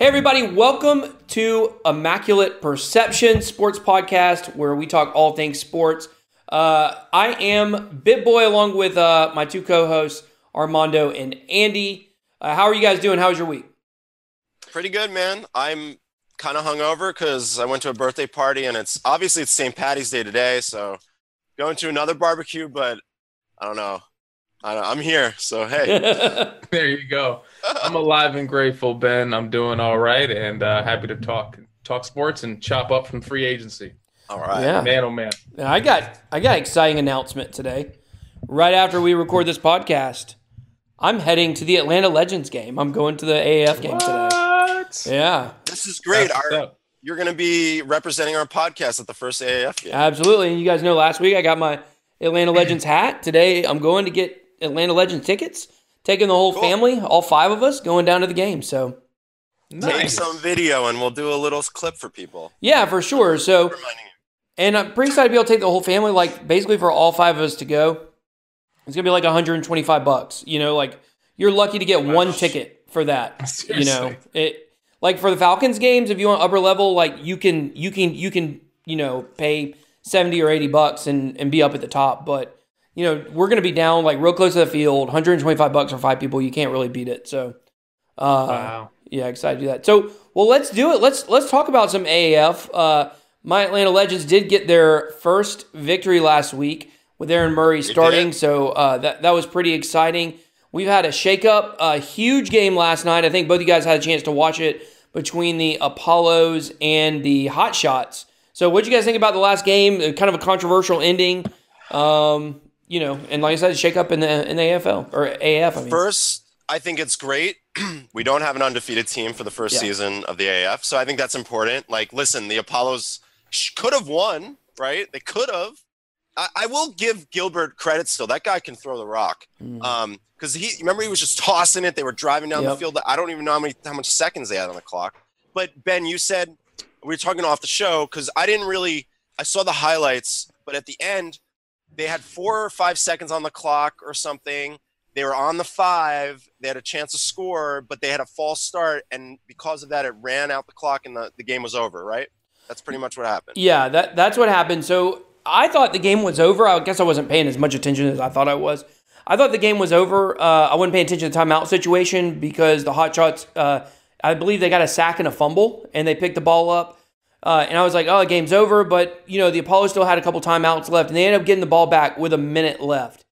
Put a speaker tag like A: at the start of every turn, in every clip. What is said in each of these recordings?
A: Hey, everybody, welcome to Immaculate Perception Sports Podcast, where we talk all things sports. Uh, I am Bit Boy along with uh, my two co hosts, Armando and Andy. Uh, how are you guys doing? How was your week?
B: Pretty good, man. I'm kind of hungover because I went to a birthday party and it's obviously it's St. Patty's Day today, so going to another barbecue, but I don't know. I am here, so hey.
C: there you go. I'm alive and grateful, Ben. I'm doing all right, and uh, happy to talk talk sports and chop up from free agency.
B: All right,
A: yeah.
C: man. Oh man.
A: I got I got exciting announcement today. Right after we record this podcast, I'm heading to the Atlanta Legends game. I'm going to the AAF game
C: what?
A: today. Yeah,
B: this is great. Our, you're going to be representing our podcast at the first AAF game.
A: Absolutely, and you guys know last week I got my Atlanta Legends hat. Today I'm going to get Atlanta Legends tickets, taking the whole cool. family, all five of us, going down to the game. So
B: nice. take some video and we'll do a little clip for people.
A: Yeah, for sure. So, and I'm pretty excited to be able to take the whole family. Like basically for all five of us to go, it's gonna be like 125 bucks. You know, like you're lucky to get one ticket for that. Seriously. You know, it like for the Falcons games, if you want upper level, like you can you can you can you know pay 70 or 80 bucks and and be up at the top, but you know, we're going to be down like real close to the field, 125 bucks for five people. You can't really beat it. So, uh, wow. Yeah, excited to do that. So, well, let's do it. Let's let's talk about some AAF. Uh, my Atlanta Legends did get their first victory last week with Aaron Murray starting, so uh, that that was pretty exciting. We've had a shakeup, a huge game last night. I think both you guys had a chance to watch it between the Apollos and the Hot Shots. So, what do you guys think about the last game? Kind of a controversial ending. Um, you know, and like I said, shake up in the in the AFL or AF. I mean.
B: First, I think it's great. we don't have an undefeated team for the first yeah. season of the AF, so I think that's important. Like, listen, the Apollos could have won, right? They could have. I, I, will give Gilbert credit still. That guy can throw the rock. Mm. Um, because he remember he was just tossing it. They were driving down yep. the field. I don't even know how many how much seconds they had on the clock. But Ben, you said we were talking off the show because I didn't really. I saw the highlights, but at the end they had four or five seconds on the clock or something. They were on the five. They had a chance to score, but they had a false start, and because of that, it ran out the clock, and the, the game was over. Right? That's pretty much what happened.
A: Yeah, that that's what happened. So I thought the game was over. I guess I wasn't paying as much attention as I thought I was. I thought the game was over. Uh, I wasn't paying attention to the timeout situation because the Hot Shots, uh, I believe they got a sack and a fumble, and they picked the ball up. Uh, and I was like, oh, the game's over. But, you know, the Apollo still had a couple timeouts left, and they ended up getting the ball back with a minute left.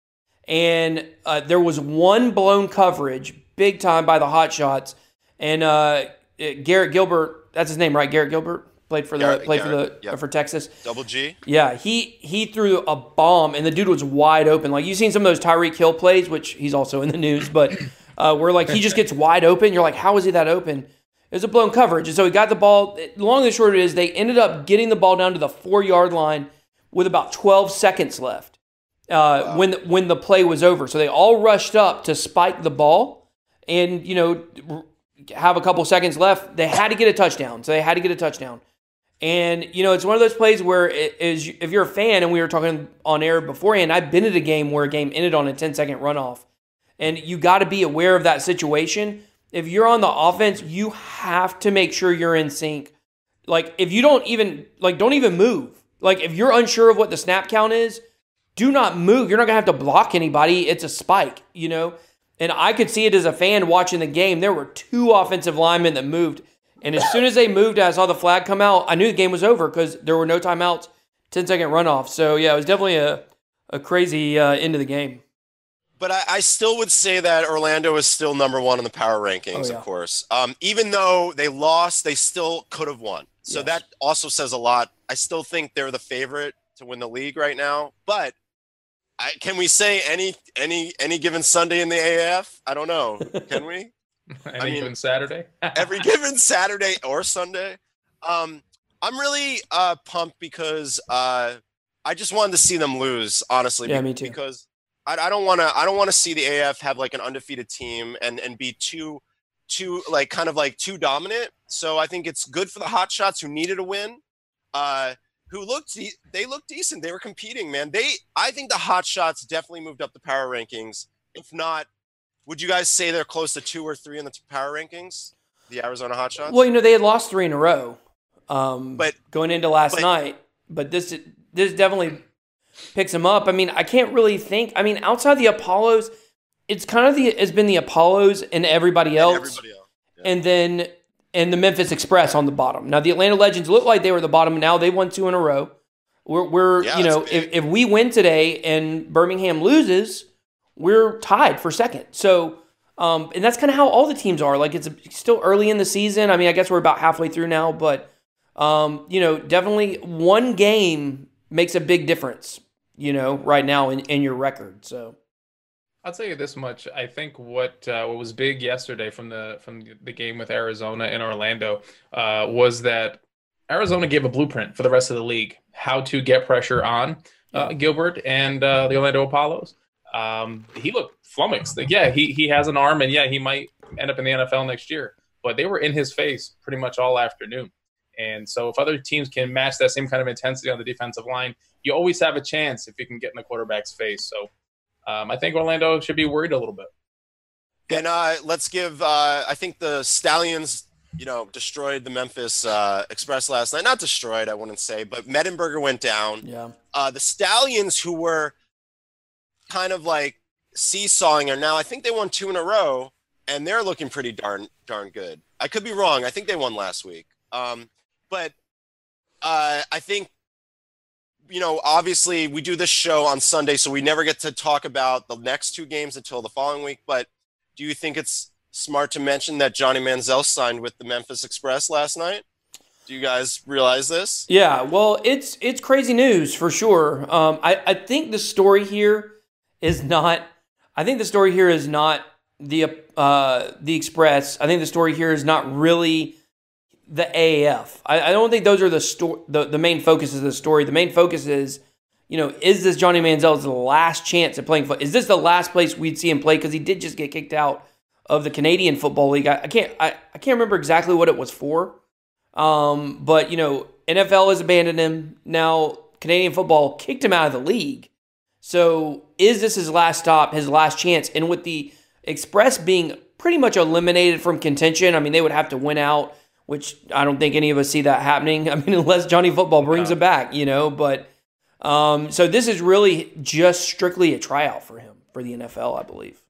A: And uh, there was one blown coverage, big time by the Hot Shots. And uh, Garrett Gilbert, that's his name, right? Garrett Gilbert played for the Garrett, played Garrett, for the yep. for Texas.
B: Double G.
A: Yeah, he he threw a bomb, and the dude was wide open. Like you've seen some of those Tyreek Hill plays, which he's also in the news, but uh, where like he just gets wide open. You're like, how is he that open? It was a blown coverage. And so he got the ball. Long and short is they ended up getting the ball down to the four yard line with about 12 seconds left uh, wow. when, the, when the play was over. So they all rushed up to spike the ball and, you know, have a couple seconds left. They had to get a touchdown. So they had to get a touchdown. And, you know, it's one of those plays where it is, if you're a fan, and we were talking on air beforehand, I've been at a game where a game ended on a 10 second runoff. And you got to be aware of that situation if you're on the offense, you have to make sure you're in sync. Like if you don't even like don't even move. Like if you're unsure of what the snap count is, do not move. You're not to have to block anybody. It's a spike, you know? And I could see it as a fan watching the game. There were two offensive linemen that moved. And as soon as they moved, I saw the flag come out. I knew the game was over because there were no timeouts, 10 second runoff. So, yeah, it was definitely a, a crazy uh, end of the game.
B: But I, I, still would say that Orlando is still number one in the power rankings, oh, yeah. of course. Um, even though they lost, they still could have won. So yes. that also says a lot. I still think they're the favorite to win the league right now. But I, can we say any any any given Sunday in the AF? I don't know. Can we?
C: any I mean, given Saturday?
B: every given Saturday or Sunday. Um, I'm really uh, pumped because uh, I just wanted to see them lose. Honestly,
A: yeah, me too.
B: Because I, I don't want to. I don't want to see the AF have like an undefeated team and and be too too like kind of like too dominant. So I think it's good for the Hot Shots who needed a win. Uh, who looked they looked decent. They were competing, man. They I think the Hot Shots definitely moved up the power rankings. If not, would you guys say they're close to two or three in the power rankings? the Arizona Hot Hotshots?
A: Well, you know they had lost three in a row, um,
B: But-
A: going into last
B: but-
A: night. But this this definitely picks them up. I mean, I can't really think. I mean, outside the Apollos, it's kind of the it's been the Apollos and everybody
B: And
A: else,
B: everybody else.
A: and then and the Memphis Express on the bottom. Now the Atlanta Legends look like they were the bottom. Now they won two in a row. We're, we're
B: Yeah,
A: you know if, if we win today and Birmingham loses, we're tied for second. So. Um, and that's kind of how all the teams are. Like it's still early in the season. I mean, I guess we're about halfway through now, but um, you know, definitely one game makes a big difference. You know, right now in, in your record. So
C: I'll tell you this much. I think what uh, what was big yesterday from the from the game with Arizona in Orlando uh, was that Arizona gave a blueprint for the rest of the league how to get pressure on uh, Gilbert and uh, the Orlando Apollos. Um, he looked flummoxed. Like, yeah, he he has an arm, and yeah, he might end up in the NFL next year. But they were in his face pretty much all afternoon. And so, if other teams can match that same kind of intensity on the defensive line, you always have a chance if you can get in the quarterback's face. So, um, I think Orlando should be worried a little bit.
B: And uh, let's give. Uh, I think the Stallions, you know, destroyed the Memphis uh, Express last night. Not destroyed, I wouldn't say, but Mettenberger went down.
A: yeah,
B: Uh, the Stallions, who were kind of like seesawing, are now. I think they won two in a row, and they're looking pretty darn darn good. I could be wrong. I think they won last week. Um, but uh, I think you know, obviously we do this show on Sunday, so we never get to talk about the next two games until the following week. But do you think it's smart to mention that Johnny Manziel signed with the Memphis Express last night? Do you guys realize this?
A: yeah. Well, it's it's crazy news for sure. Um, I I think the story here is not. I think the story here is not the uh the Express. I think the story here is not really the AAF. I, I don't think those are the sto- the the main focus of the story. The main focus is, you know, is this Johnny Manziel's last chance at playing foot? Is this the last place we'd see him play? Because he did just get kicked out of the Canadian Football League. I, I can't I, I can't remember exactly what it was for. Um, but you know, NFL has abandoned him. Now Canadian football kicked him out of the league. So is this his last stop, his last chance? And with the Express being pretty much eliminated from contention, I mean they would have to win out, which I don't think any of us see that happening. I mean, unless Johnny Football brings
C: No.
A: it back, you know. But um, so this is really just strictly a tryout for him for the NFL, I believe.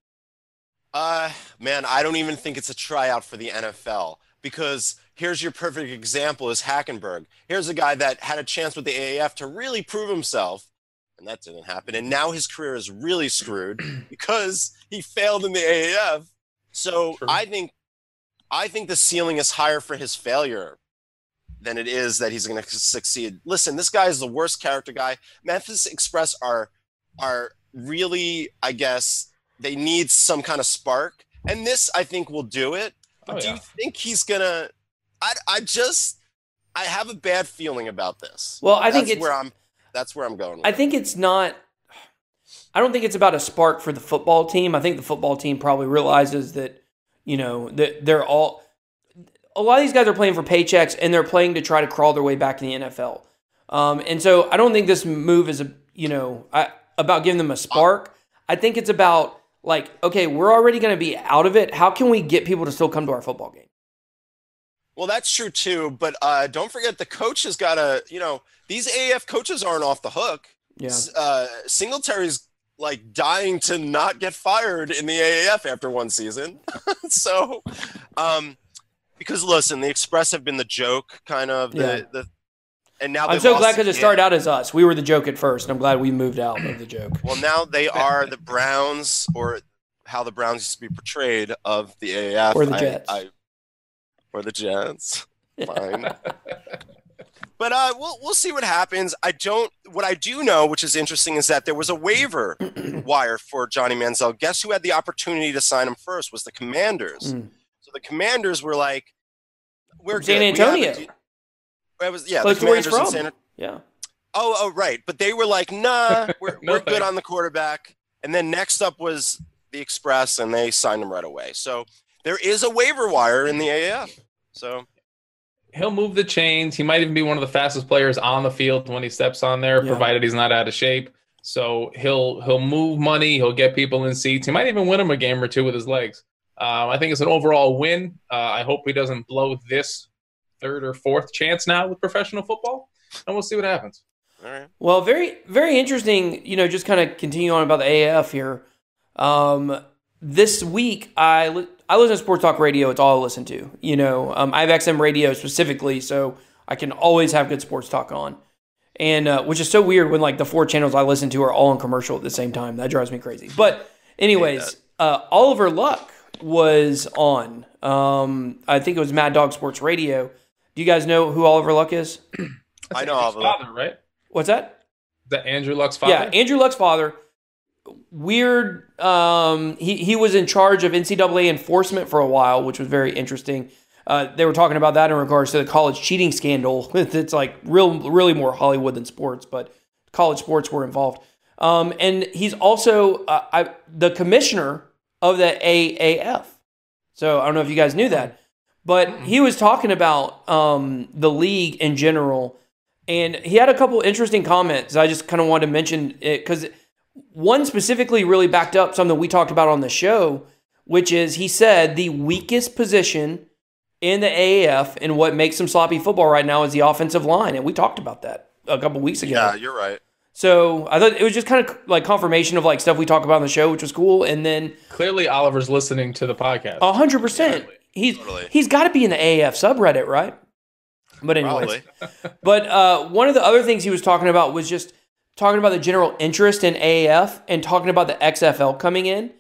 B: Uh, man, I don't even think it's a tryout for the NFL because here's your perfect example is Hackenberg. Here's a guy that had a chance with the AAF to really prove himself, and that didn't happen. And now his career is really screwed because he failed in the AAF. So
C: True.
B: I think, I think the ceiling is higher for his failure than it is that he's going to succeed. Listen, this guy is the worst character guy. Memphis Express are are really, I guess, they need some kind of spark, and this I think will do it. But
C: Oh,
B: do
C: yeah.
B: you think he's gonna? I I just I have a bad feeling about this.
A: Well, I think it's
B: where I'm. That's where I'm going. With
A: I
B: it.
A: think it's not. I don't think it's about a spark for the football team. I think the football team probably realizes that, you know, that they're all. A lot of these guys are playing for paychecks and they're playing to try to crawl their way back to the NFL. Um, and so I don't think this move is a you know I, about giving them a spark. I think it's about like okay, we're already going to be out of it. How can we get people to still come to our football game?
B: Well, that's true too. But uh, don't forget the coach has got to. You know, these AAF coaches aren't off the hook.
A: Yeah,
B: Uh, Singletary's like dying to not get fired in the AAF after one season. so, um, because listen, the Express have been the joke, kind of the
A: Yeah.
B: the, and now
A: I'm so glad because it started out as us. We were the joke at first, and I'm glad we moved out of the joke.
B: Well, now they are the Browns, or how the Browns used to be portrayed of the AAF,
A: Or the
B: I-
A: Jets.
B: I, or the Jets. Fine. But uh, we'll we'll see what happens. I don't. What I do know, which is interesting, is that there was a waiver wire for Johnny Manziel. Guess who had the opportunity to sign him first? Was the Commanders.
A: Mm.
B: So the Commanders were like, "We're
A: San
B: good. We
A: Antonio.
B: de- It was yeah,
A: Close
B: the
A: to where he's
B: Commanders in
A: from.
B: San.
A: Yeah.
B: Oh, oh, right. But they were like, "Nah, we're we're good on the quarterback." And then next up was the Express, and they signed him right away. So there is a waiver wire in the AAF. So
C: He'll move the chains. He might even be one of the fastest players on the field when he steps on there,
A: Yeah.
C: provided he's not out of shape. So he'll he'll move money. He'll get people in seats. He might even win him a game or two with his legs. Um, I think it's an overall win. Uh, I hope he doesn't blow this third or fourth chance now with professional football, and we'll see what happens.
B: All right.
A: Well, very, very interesting. You know, just kind of continue on about the AAF here. Um, this week, I li- I listen to sports talk radio. It's all I listen to. You know, um, I have XM radio specifically, so I can always have good sports talk on. And uh, which is so weird when like the four channels I listen to are all in commercial at the same time. That drives me crazy. But anyways, uh, Oliver Luck was on. Um, I think it was Mad Dog Sports Radio. Do you guys know who Oliver Luck is?
B: I know
C: Andrew's
B: Oliver
C: father, right?
A: What's that?
C: The Andrew Luck's father?
A: Yeah, Andrew Luck's father. Weird. Um, he he was in charge of NCAA enforcement for a while, which was very interesting. Uh, they were talking about that in regards to the college cheating scandal. it's like real, really more Hollywood than sports, but college sports were involved. Um, and he's also uh, I, the commissioner of the AAF. So I don't know if you guys knew that, but he was talking about um, the league in general, and he had a couple interesting comments. I just kind of wanted to mention it because one specifically really backed up something we talked about on the show, which is he said the weakest position in the AAF and what makes some sloppy football right now is the offensive line, and we talked about that a couple weeks ago.
B: Yeah, you're right.
A: So I thought it was just kind of like confirmation of like stuff we talk about on the show, which was cool. And then
C: Clearly, Oliver's listening to the podcast.
A: a hundred percent, he's
B: Totally.
A: he's got to be in the AAF subreddit, right? But anyways, but uh, one of the other things he was talking about was just talking about the general interest in AAF and talking about the XFL coming in.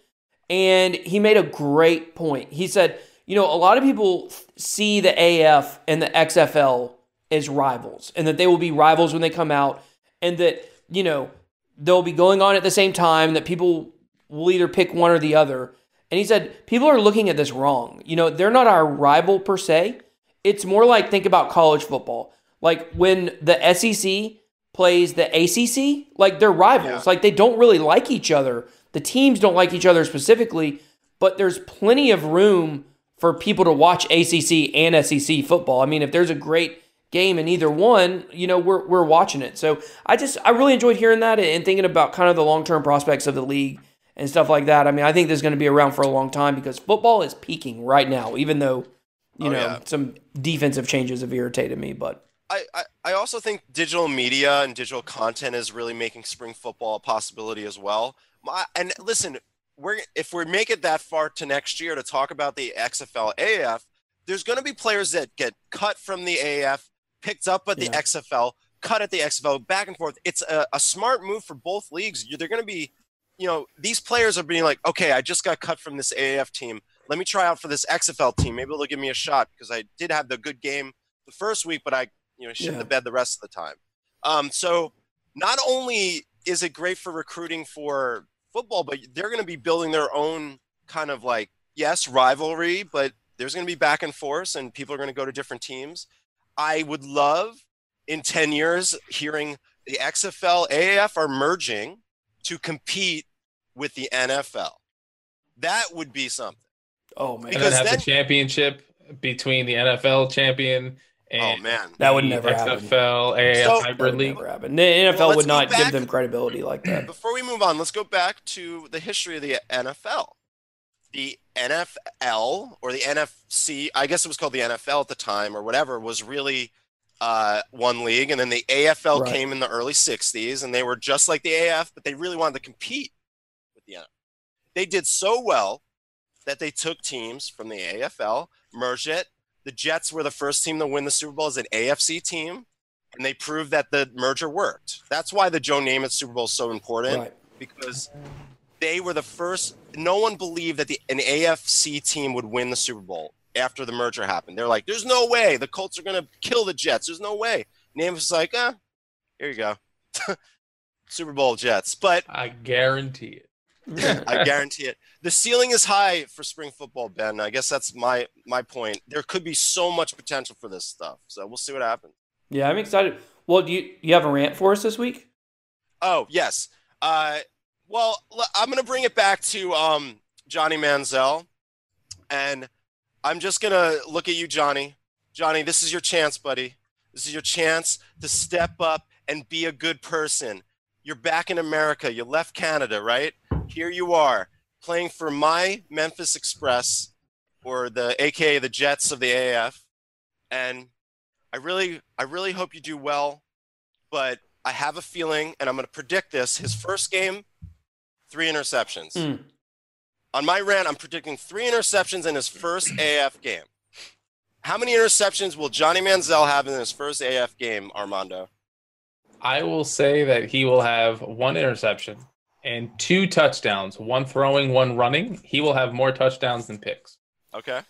A: And he made a great point. He said, you know, a lot of people see the AF and the XFL as rivals and that they will be rivals when they come out and that, you know, they'll be going on at the same time, that people will either pick one or the other. And he said, people are looking at this wrong. You know, they're not our rival per se. It's more like think about college football. Like when the SEC plays the ACC, like they're rivals.
B: Yeah.
A: Like they don't really like each other. The teams don't like each other specifically, but there's plenty of room for people to watch ACC and SEC football. I mean, if there's a great game in either one, you know, we're we're watching it. So I just I really enjoyed hearing that and thinking about kind of the long term prospects of the league and stuff like that. I mean, I think this is going to be around for a long time because football is peaking right now, even though you
B: Oh,
A: know
B: yeah.
A: some defensive changes have irritated me. But
B: I, I, I also think digital media and digital content is really making spring football a possibility as well. My, and listen, we're if we make it that far to next year to talk about the XFL AF, there's going to be players that get cut from the AF, picked up at the
A: Yeah.
B: XFL, cut at the XFL, back and forth. It's a, a smart move for both leagues. They're going to be, you know, these players are being like, okay, I just got cut from this AAF team. Let me try out for this XFL team. Maybe they'll give me a shot because I did have the good game the first week, but I you know shit
A: Yeah.
B: the bed the rest of the time. Um, so not only is it great for recruiting for football, but they're going to be building their own kind of like yes rivalry, but there's going to be back and forth, and people are going to go to different teams. I would love in ten years hearing the XFL AAF are merging to compete with the NFL. That would be something.
A: oh man,
C: and then
B: because
C: have
B: then-
C: the championship between the NFL champion and
B: oh man.
A: That would
C: the
A: never happen.
C: XFL AAF
B: So-
A: that
C: hybrid
A: would
C: league.
A: never happen. The NFL
B: Well,
A: would
B: go
A: not give them credibility like that.
B: Before we move on, let's go back to the history of the NFL. The NFL or the NFC, I guess it was called the NFL at the time or whatever, was really uh, one league. And then the AFL
A: Right.
B: came in the early 60s and they were just like the AF, but they really wanted to compete with the NFL. They did so well that they took teams from the AFL, merged it. The Jets were the first team to win the Super Bowl as an AFC team, and they proved that the merger worked. That's why the Joe Namath Super Bowl is so important
A: Right.
B: because they were the first. No one believed that the, an AFC team would win the Super Bowl after the merger happened. They're like, "There's no way the Colts are going to kill the Jets. There's no way." Namath's like, "Ah, here you go, Super Bowl Jets." But
C: I guarantee it.
B: I guarantee it. The ceiling is high for spring football, Ben. I guess that's my my point. There could be so much potential for this stuff. So we'll see what happens.
A: yeah, I'm excited. Well, do you you have a rant for us this week?
B: Oh yes. Uh, well, I'm gonna bring it back to um, Johnny Manziel, and I'm just gonna look at you, Johnny. Johnny, this is your chance, buddy. This is your chance to step up and be a good person. You're back in America. You left Canada, right? Here you are. playing for my Memphis Express or the AKA the Jets of the AAF. And I really, I really hope you do well. But I have a feeling, and I'm going to predict this his first game, three interceptions.
A: Mm.
B: On my rant, I'm predicting three interceptions in his first AF game. How many interceptions will Johnny Manziel have in his first AF game, Armando?
C: I will say that he will have one interception and two touchdowns, one throwing, one running. He will have more touchdowns than picks.
B: Okay.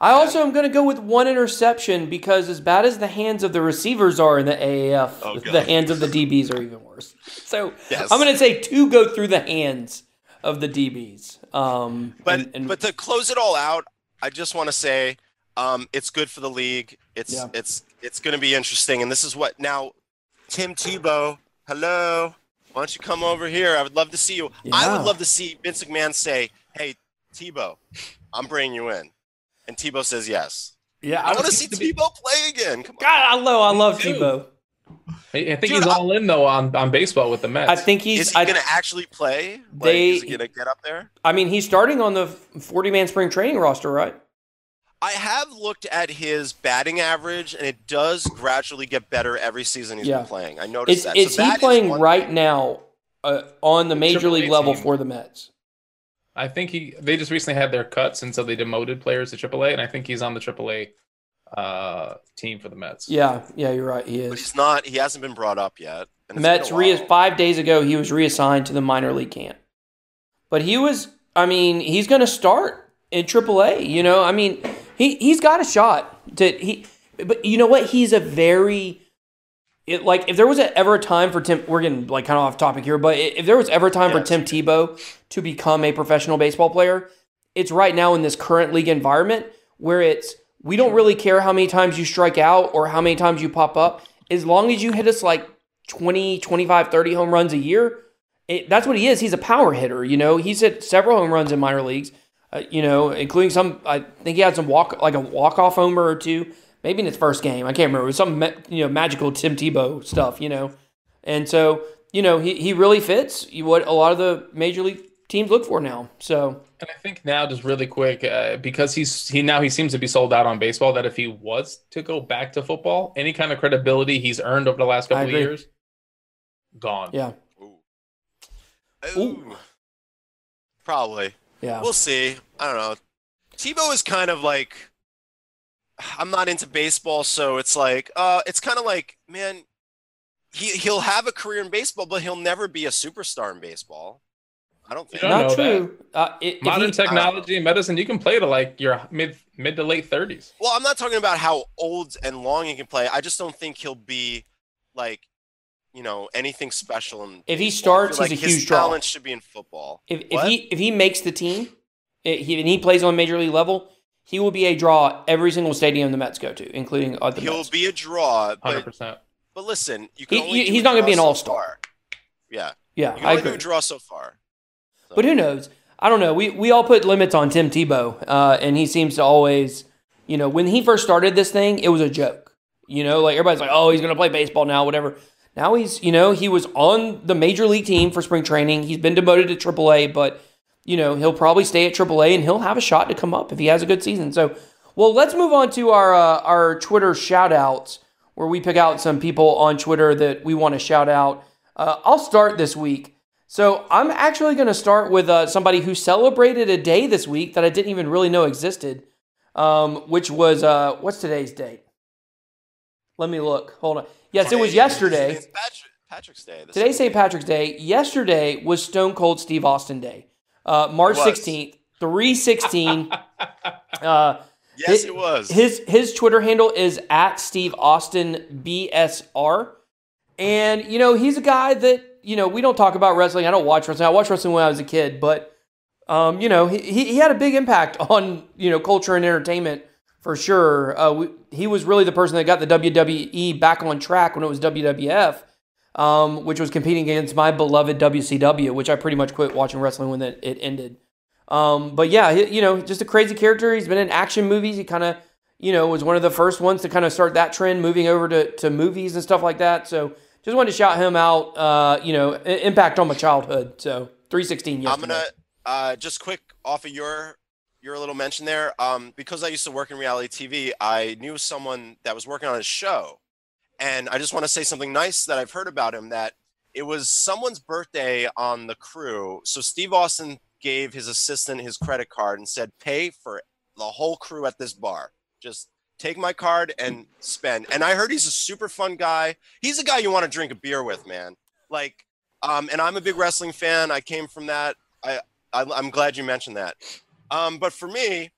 A: I also am going to go with one interception because as bad as the hands of the receivers are in the AAF,
B: Oh,
A: the hands of the DBs are even worse. So
B: Yes.
A: I'm going to say two go through the hands of the DBs. Um,
B: But
A: and- and-
B: but to close it all out, I just want to say um, it's good for the league. It's
A: Yeah.
B: it's it's going to be interesting. And this is what now, Tim Tebow. Hello, why don't you come over here? I would love to see you. I would love to see Vince McMahon say, "Hey, Tebow, I'm bringing you in," and Tebow says yes.
A: yeah,
B: I want to see
C: to be-
B: Tebow play again. Come on.
A: God, I love, I love
C: too.
A: Tebow.
C: I I think
B: Dude,
C: he's
B: I-
C: all in though on, on baseball with the Mets.
A: I think he's.
B: Is he going to actually play? Like,
A: They-
B: is he going to get up there?
A: I mean, he's starting on the 40 man spring training roster, right?
B: I have looked at his batting average, and it does gradually get better every season he's
A: Yeah.
B: been playing. I noticed
A: Is,
B: that.
A: is
B: So
A: he
B: that
A: playing
B: one-
A: right now uh, on the major
C: Triple A
A: league level
C: team.
A: for the Mets?
C: I think he they just recently had their cuts and so they demoted players to AAA, and I think he's on the AAA uh, team for the Mets.
A: Yeah, yeah, you're right. He is,
B: But
A: is.
B: he's not. He hasn't been brought up yet. and
A: Mets re- five days ago he was reassigned to the minor league camp, but he was. I mean, he's going to start in AAA. You know, I mean, he he's got a shot to he. But you know what? He's a very it like if there was a, ever a time for Tim. We're getting like kind of off topic here, but if there was ever a time for Tim Tebow to become a professional baseball player, it's right now in this current league environment where it's we don't really care how many times you strike out or how many times you pop up as long as you hit us like 20 25 30 home runs a year it, that's what he is he's a power hitter you know he's hit several home runs in minor leagues uh, you know including some i think he had some walk like a walk-off homer or two maybe in his first game i can't remember it was some you know magical tim tebow stuff you know and so you know he, he really fits what a lot of the major league teams look for now so
C: And I think now, just really quick, uh, because he's he now he seems to be sold out on baseball. That if he was to go back to football, any kind of credibility he's earned over the last couple of years, gone.
A: yeah
B: Ooh. Ooh. Probably.
A: Yeah
B: We'll see. I don't know. Tebow is kind of like I'm not into baseball, so it's like uh it's kind of like, man, he he'll have a career in baseball, but he'll never be a superstar in baseball. I don't think.
C: You don't
A: not
C: know
A: true uh, it, if
C: Modern
A: he-
C: technology and medicine, you can play to like your mid mid to late thirties.
B: Well, I'm not talking about how old and long he can play. I just don't think he'll be like, you know, anything special. In
A: If he starts,
B: feel
A: he's a
B: his
A: huge draw.
B: talent should be in football.
A: If, if he if he makes the team, it, he, and he plays on major league level, he will be a draw every single stadium the Mets go to, including uh, the
B: He'll
A: Mets.
B: be a draw,
C: Hundred
B: but
C: percent.
B: but listen, you can
A: He-
B: only
A: he- he's not gonna be an
B: so
A: all-star.
B: far. Yeah,
A: yeah,
B: you can
A: I
B: only do
A: agree.
B: a draw so far.
A: But who knows? I don't know. We we all put limits on Tim Tebow, uh, and he seems to always, you know, when he first started this thing, it was a joke. You know, like everybody's like, oh, he's gonna play baseball now, whatever. Now he's, you know, he was on the major league team for spring training. He's been demoted to AAA, but you know, he'll probably stay at AAA and he'll have a shot to come up if he has a good season. So, well, let's move on to our uh, our Twitter shout outs where we pick out some people on Twitter that we want to shout out. Uh, I'll start this week. So I'm actually going to start with uh, somebody who celebrated a day this week that I didn't even really know existed, um, which was uh, what's today's date? Let me look. Hold on. Yes, it was yesterday.
B: It's Patrick, Patrick's Day. This
A: Today's St. Patrick's Day. Yesterday was Stone Cold Steve Austin Day. Uh, March 16th, 316. uh,
B: Yes,
A: it-
B: it was.
A: his his Twitter handle is at Steve Austin BSR. And you know, he's a guy that, you know, we don't talk about wrestling. I don't watch wrestling. I watched wrestling when I was a kid, but um, you know, he, he he had a big impact on, you know, culture and entertainment for sure. Uh, we, he was really the person that got the WWE back on track when it was WWF, um, which was competing against my beloved WCW, which I pretty much quit watching wrestling when it, it ended. Um, but yeah, he, you know, just a crazy character. He's been in action movies. He kind of, you know, was one of the first ones to kind of start that trend, moving over to, to movies and stuff like that. So just wanted to shout him out. Uh, you know, impact on my childhood. So 316
B: I'm gonna uh, just quick off of your your little mention there. Um, because I used to work in reality TV, I knew someone that was working on his show, and I just want to say something nice that I've heard about him. That it was someone's birthday on the crew, so Steve Austin gave his assistant his credit card and said, "Pay for the whole crew at this bar. Just take my card and spend." And I heard he's a super fun guy. He's a guy you want to drink a beer with, man. Like, um, and I'm a big wrestling fan. I came from that. I, I I'm glad you mentioned that. Um, but for me,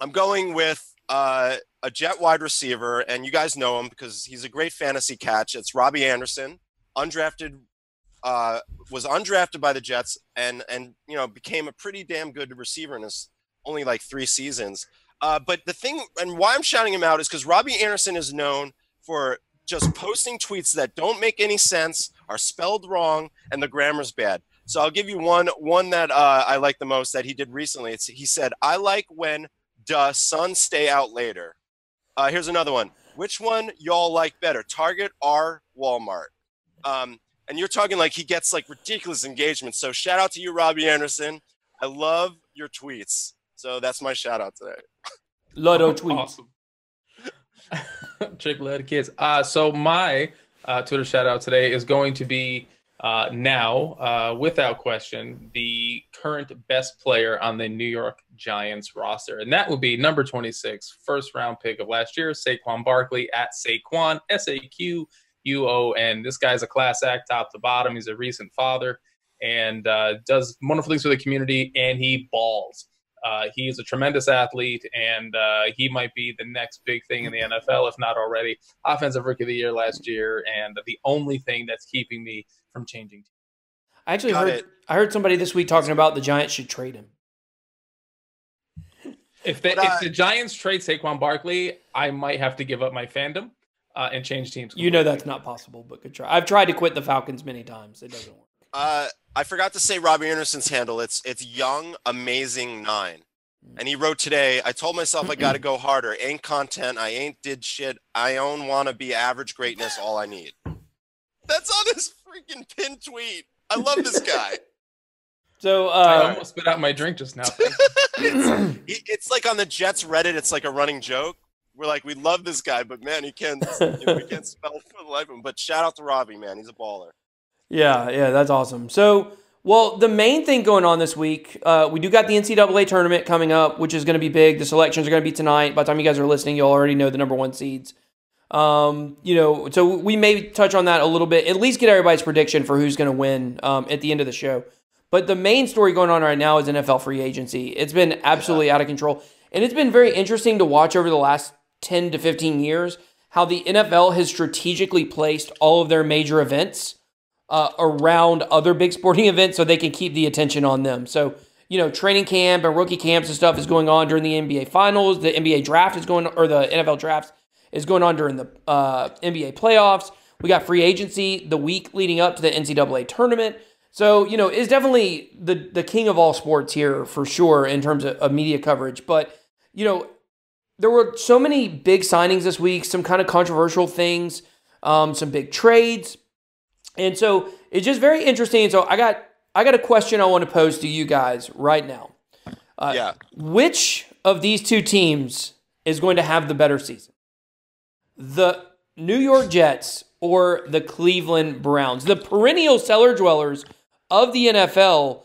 B: I'm going with uh, a jet wide receiver, and you guys know him because he's a great fantasy catch. It's Robby Anderson, undrafted, uh, was undrafted by the Jets, and and you know became a pretty damn good receiver in his only like three seasons. Uh, but the thing, and why I'm shouting him out is because Robby Anderson is known for just posting tweets that don't make any sense, are spelled wrong, and the grammar's bad. So I'll give you one one that uh, I like the most that he did recently. It's, he said, "I like when the sun stay out later." Uh, here's another one. Which one y'all like better, Target or Walmart? Um, and you're talking like he gets like ridiculous engagement. So shout out to you, Robby Anderson. I love your tweets. So that's my shout out today.
A: Lotto tweets.
C: Awesome. Trick letter kids. Uh, so my uh, Twitter shout out today is going to be uh, now, uh, without question, the current best player on the New York Giants roster. And that would be number 26, first round pick of last year, Saquon Barkley at Saquon, S A Q U O N. This guy's a class act top to bottom. He's a recent father and uh, does wonderful things for the community, and he balls. Uh, he is a tremendous athlete, and uh, he might be the next big thing in the NFL, if not already. Offensive Rookie of the Year last year, and the only thing that's keeping me from changing.
A: I actually
B: Got
A: heard
B: it.
A: I heard somebody this week talking about the Giants should trade him.
C: If, they,
B: But, uh,
C: if the Giants trade Saquon Barkley, I might have to give up my fandom uh, and change teams.
A: You know that's not possible, but good try. I've tried to quit the Falcons many times. It doesn't work.
B: Uh, I forgot to say Robby Anderson's handle. It's it's young amazing nine, and he wrote today. I told myself I got to go harder. Ain't content. I ain't did shit. I own wanna be average greatness. All I need. That's on his freaking pin tweet. I love this guy.
A: So
C: I
A: uh,
C: almost spit out my drink just now.
B: it's, it's like on the Jets Reddit. It's like a running joke. We're like, we love this guy, but man, he can't. You know, we can't spell for the life of him. But shout out to Robby, man. He's a baller.
A: Yeah, yeah, that's awesome. So, well, the main thing going on this week, uh, we do got the NCAA tournament coming up, which is going to be big. The selections are going to be tonight. By the time you guys are listening, you'll already know the number one seeds. Um, you know, so we may touch on that a little bit. At least get everybody's prediction for who's going to win um, at the end of the show. But the main story going on right now is NFL free agency. It's been absolutely out of control, and it's been very interesting to watch over the last ten to fifteen years how the NFL has strategically placed all of their major events uh, around other big sporting events so they can keep the attention on them. So, you know, training camp and rookie camps and stuff is going on during the NBA finals. The NBA draft is going, or the NFL drafts is going on during the uh, NBA playoffs. We got free agency the week leading up to the NCAA tournament. So, you know, is definitely the, the king of all sports here for sure in terms of, of media coverage. But, you know, there were so many big signings this week, some kind of controversial things, um, some big trades. And so it's just very interesting. So I got I got a question I want to pose to you guys right now. Uh,
B: yeah.
A: Which of these two teams is going to have the better season? The New York Jets or the Cleveland Browns? The perennial cellar dwellers of the NFL.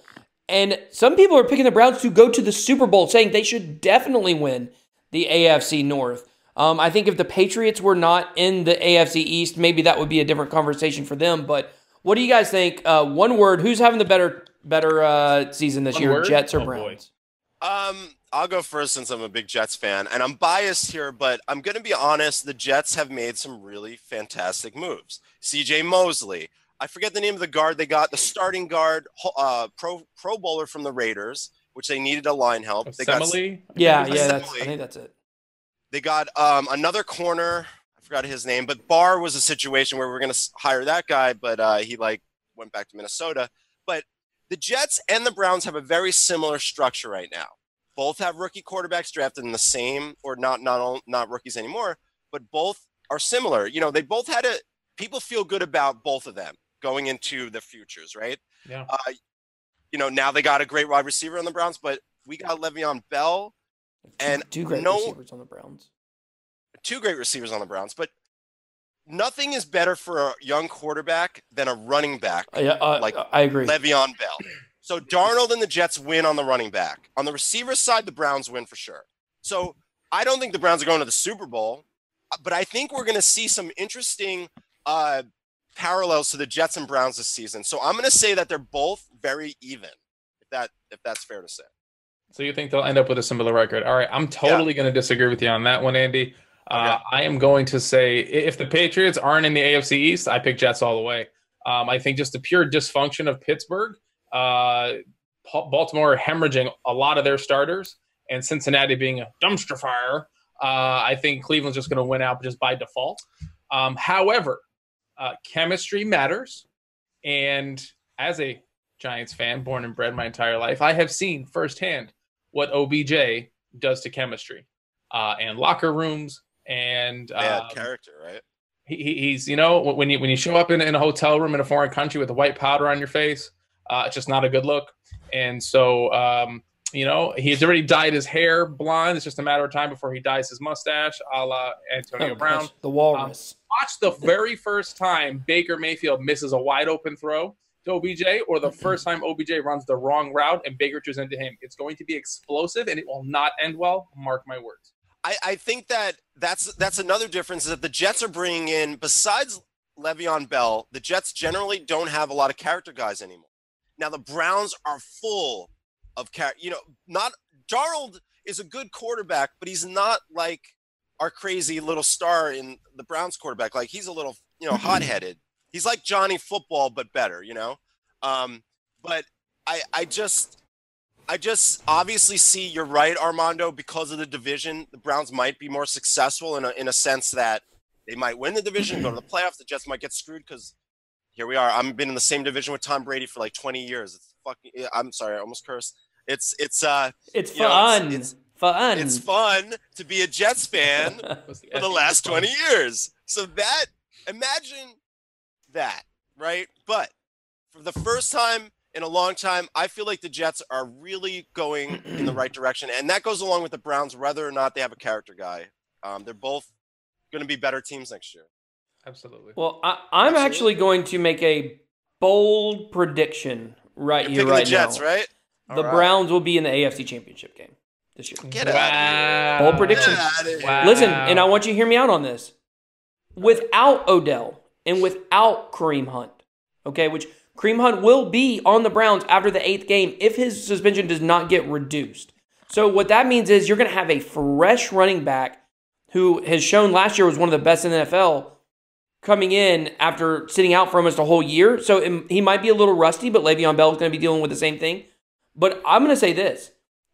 A: And some people are picking the Browns to go to the Super Bowl, saying they should definitely win the AFC North. Um, I think if the Patriots were not in the AFC East, maybe that would be a different conversation for them. But what do you guys think? Uh, one word: Who's having the better better uh, season this
C: One
A: year,
C: word?
A: Jets or
C: Oh, boy.
A: Browns?
B: Um, I'll go first since I'm a big Jets fan, and I'm biased here, but I'm going to be honest. The Jets have made some really fantastic moves. C.J. Mosley, I forget the name of the guard they got, the starting guard, uh, pro Pro Bowler from the Raiders, which they needed a line help. They got
C: Semele?
A: Yeah,
B: Assembly.
A: yeah, that's, I think that's it.
B: they got um, another corner. I forgot his name, but Barr was a situation where we are going to hire that guy, but uh, he like went back to Minnesota. But the Jets and the Browns have a very similar structure right now. Both have rookie quarterbacks drafted in the same, or not not all- not rookies anymore, but both are similar. You know, they both had a. People feel good about both of them going into the futures, right?
C: Yeah.
B: Uh, you know, now they got a great wide receiver on the Browns, but we got Le'Veon Bell and
A: two great
B: no-
A: receivers on the Browns.
B: two great receivers on the Browns, but nothing is better for a young quarterback than a running back,
A: Uh, yeah, uh,
B: Like,
A: I agree.
B: Le'Veon Bell. So Darnold and the Jets win on the running back. On the receiver side, the Browns win for sure. So I don't think the Browns are going to the Super Bowl, but I think we're going to see some interesting uh, parallels to the Jets and Browns this season. So I'm going to say that they're both very even. If that if that's fair to say.
C: So you think they'll end up with a similar record? All right, I'm totally going to disagree with you on that one, Andy. Uh, I am going to say if the Patriots aren't in the AFC East, I pick Jets all the way. Um, I think just the pure dysfunction of Pittsburgh, uh, Baltimore hemorrhaging a lot of their starters, and Cincinnati being a dumpster fire. Uh, I think Cleveland's just going to win out just by default. Um, however, uh, chemistry matters, and as a Giants fan, born and bred my entire life, I have seen firsthand what OBJ does to chemistry uh, and locker rooms. And
B: Bad
C: um,
B: character, right?
C: he, he- he's you know when you when you show up in, in a hotel room in a foreign country with a white powder on your face, uh, it's just not a good look. And so um, you know he's already dyed his hair blonde. It's just a matter of time before he dyes his mustache, a la Antonio
A: Oh,
C: Brown.
A: gosh, the Walrus.
C: Watch the very first time Baker Mayfield misses a wide open throw to OBJ, or the first time OBJ runs the wrong route and Baker turns into him. It's going to be explosive and it will not end well. Mark my words.
B: I, I think that that's that's another difference is that the Jets are bringing in besides Le'Veon Bell, the Jets generally don't have a lot of character guys anymore. Now the Browns are full of char- you know, not Darnold is a good quarterback, but he's not like our crazy little star in the Browns quarterback. Like he's a little, you know, hot-headed. He's like Johnny Football but better, you know. Um, but I I just I just obviously see you're right, Armando, because of the division. The Browns might be more successful in a, in a sense that they might win the division, go to the playoffs. The Jets might get screwed because here we are. I've been in the same division with Tom Brady for like 20 years. It's fucking. I'm sorry, I almost cursed. It's it's uh
A: it's
B: you know,
A: fun.
B: it's-
A: fun.
B: it's fun to be a Jets fan for the last 20 years. So that imagine that, right? But for the first time in a long time, I feel like the Jets are really going in the right direction, and that goes along with the Browns, whether or not they have a character guy. Um, they're both going to be better teams next year.
C: Absolutely.
A: Well, I, I'm
B: Absolutely.
A: actually going to make a bold prediction right
B: You're
A: here,
B: picking
A: right
B: the Jets,
A: now.
B: right?
A: The
B: All right.
A: Browns will be in the AFC Championship game this year.
B: Get out
C: wow.
A: Bold prediction.
B: Get outta here.
C: Wow.
A: Listen, and I want you to hear me out on this. Without Odell and without Kareem Hunt, okay, which Kareem Hunt will be on the Browns after the eighth game if his suspension does not get reduced. So what that means is you're going to have a fresh running back who has shown last year was one of the best in the NFL coming in after sitting out for almost a whole year. So it- he might be a little rusty, but Le'Veon Bell is going to be dealing with the same thing. But I'm going to say this.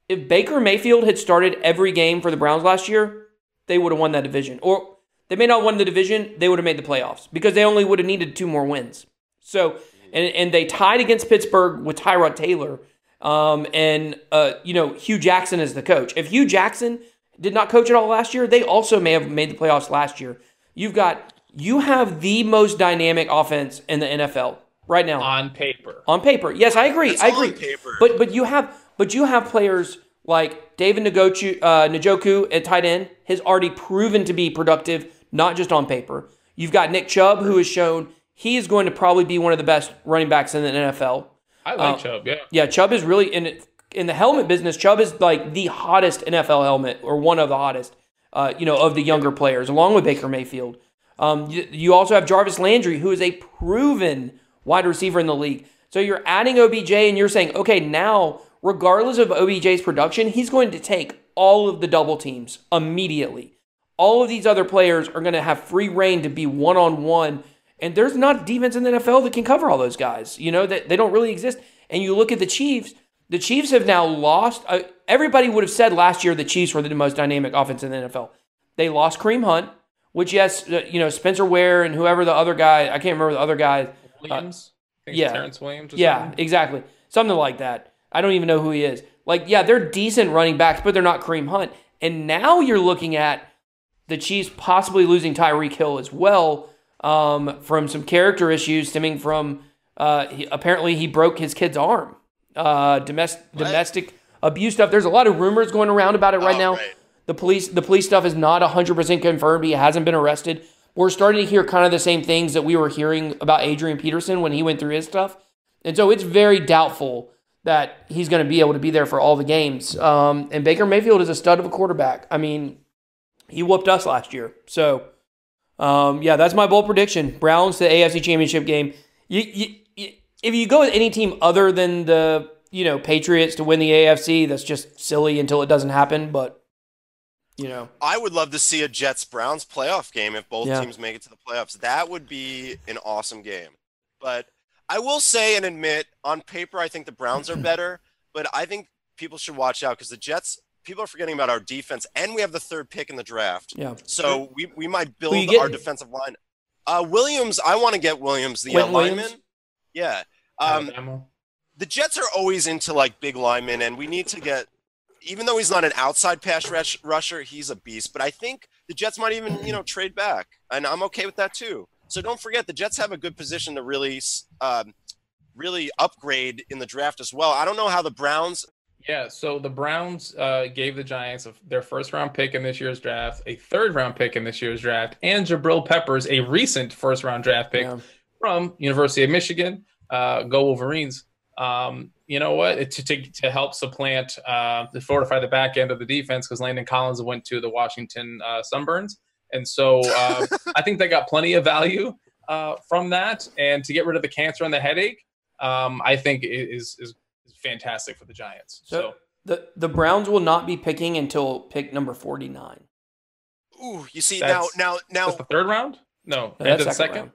A: If Baker Mayfield had started every game for the Browns last year, they would have won that division. Or they may not have won the division, they would have made the playoffs because they only would have needed two more wins. So, and, and they tied against Pittsburgh with Tyrod Taylor um, and, uh, you know, Hue Jackson is the coach. If Hue Jackson did not coach at all last year, they also may have made the playoffs last year. You've got, you have the most dynamic offense in the NFL right now
C: on paper.
A: on paper. Yes, I agree.
B: It's
A: I
B: on
A: agree.
B: paper.
A: But but you have but you have players like David Njoku, uh, Njoku at tight end has already proven to be productive, not just on paper. You've got Nick Chubb who has shown he is going to probably be one of the best running backs in the NFL.
C: I like
A: Uh,
C: Chubb. Yeah.
A: Yeah, Chubb is really in in the helmet business. Chubb is like the hottest NFL helmet, or one of the hottest. Uh, you know, of the younger players, along with Baker Mayfield. Um, you, you also have Jarvis Landry, who is a proven wide receiver in the league. So you're adding OBJ, and you're saying, okay, now regardless of OBJ's production, he's going to take all of the double teams immediately. All of these other players are going to have free reign to be one on one. And there's not defense in the NFL that can cover all those guys. You know, that they don't really exist. And you look at the Chiefs, the Chiefs have now lost. Uh, everybody would have said last year the Chiefs were the most dynamic offense in the NFL. They lost Kareem Hunt, which, yes, uh, you know, Spencer Ware and whoever the other guy, I can't remember the other guy.
C: Williams. I think
A: yeah.
C: Terrence Williams. Or
A: Yeah,
C: something.
A: exactly. Something like that. I don't even know who he is. Like, yeah, they're decent running backs, but they're not Kareem Hunt. And now you're looking at the Chiefs possibly losing Tyreek Hill as well um, from some character issues stemming from uh, he, apparently he broke his kid's arm uh, domestic domestic abuse stuff. There's a lot of rumors going around about it right
B: Oh,
A: now.
B: right.
A: The police the police stuff is not 100% confirmed. He hasn't been arrested. We're starting to hear kind of the same things that we were hearing about Adrian Peterson when he went through his stuff. And so it's very doubtful that he's going to be able to be there for all the games. Um, and Baker Mayfield is a stud of a quarterback. I mean, he whooped us last year. So, um, yeah, that's my bold prediction. Browns to the AFC Championship game. You, you, you, if you go with any team other than the you know Patriots to win the AFC, that's just silly until it doesn't happen. But you know,
B: I would love to see a Jets Browns playoff game if both
A: Yeah.
B: teams make it to the playoffs. That would be an awesome game. But I will say and admit, on paper, I think the Browns are better. But I think people should watch out because the Jets. People are forgetting about our defense, and we have the third pick in the draft.
A: yeah.
B: So we, we might build
A: you
B: our defensive line. Uh, Williams, I want to get Williams, the uh, lineman.
A: Williams?
B: Yeah. Um, the Jets are always into like big linemen, and we need to get. Even though he's not an outside pass rush, rusher, he's a beast. But I think the Jets might even you know trade back, and I'm okay with that too. So don't forget the Jets have a good position to really, um, really upgrade in the draft as well. I don't know how the Browns.
C: Yeah, so the Browns uh, gave the Giants their first round pick in this year's draft, a third round pick in this year's draft, and Jabril Peppers, a recent first round draft pick
A: Yeah.
C: from University of Michigan. Uh, go Wolverines! Um, you know what? It, to, to to help supplant uh, to fortify the back end of the defense because Landon Collins went to the Washington uh, Sunburns, and so uh, I think they got plenty of value uh, from that. And to get rid of the cancer and the headache, um, I think is is is fantastic for the Giants.
A: So,
C: so
A: the the Browns will not be picking until pick number forty nine.
B: Ooh, you see
C: That's-
B: now, now, now.
C: That's the third round? No,
A: No,
C: end
A: that's
C: of the
A: second
C: second.
A: round.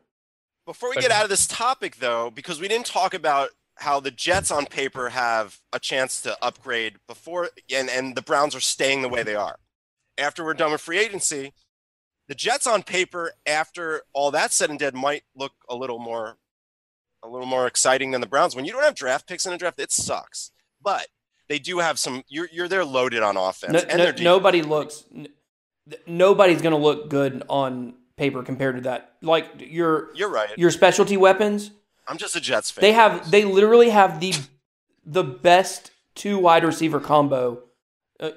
B: Before we
C: Second.
B: get out of this topic, though, because we didn't talk about how the Jets on paper have a chance to upgrade before, and, and the Browns are staying the way they are. After we're done with free agency, the Jets on paper, after all that's said and done, might look a little more, a little more exciting than the Browns. When you don't have draft picks in a draft, it sucks. But they do have some. You're you're there loaded on offense,
A: No,
B: and
A: no- nobody looks. n- Nobody's going to look good on paper compared to that. Like your
B: You're right.
A: your specialty weapons,
B: I'm just a Jets fan.
A: they have they literally have the the best two wide receiver combo. Uh,